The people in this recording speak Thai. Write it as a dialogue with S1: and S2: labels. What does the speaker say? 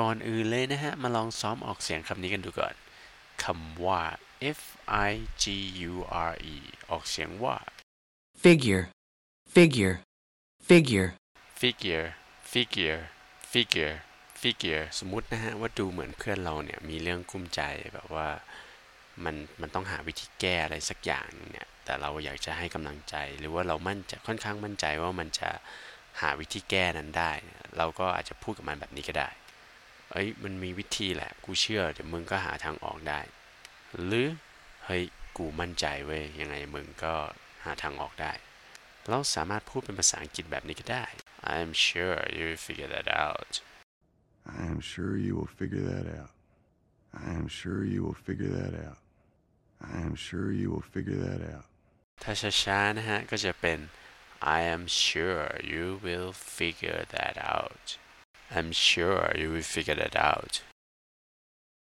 S1: ก่อนอื่นเลยนะฮะ มาลองซ้อมออกเสียงคำนี้กันดูก่อนคำว่า F I G U R E ออกเสียงว่า
S2: figure, figure, figure,
S1: figure figure figure figure สมมุตินะฮะ ว่าดูเหมือนเพื่อนเราเนี่ย มีเรื่องกุ้มใจแบบว่ามันมันต้องหาวิธีแก้อะไรสักอย่างเนี่ย แต่เราอยากจะให้กำลังใจ หรือว่าเรามั่นใจค่อนข้างมั่นใจว่ามันจะหาวิธีแก้นั้นได้ เราก็อาจจะพูดกับมันแบบนี้ก็ได้ เอ้ยมันมีวิธีแหละ กูเชื่อ เดี๋ยวมึงก็หาทางออกได้ หรือเฮ้ยกูมั่นใจเว้ยยังไงมึงก็หาทางออกได้ เราสามารถพูดเป็นภาษาอังกฤษแบบนี้ก็ได้ I'm sure you figure that out
S3: I am sure you will figure that out. I am sure you will figure that out. I am sure you will figure that out.
S1: ถ้าช้าๆนะฮะก็จะเป็น I am sure you will figure that out I'm sure you will figure that out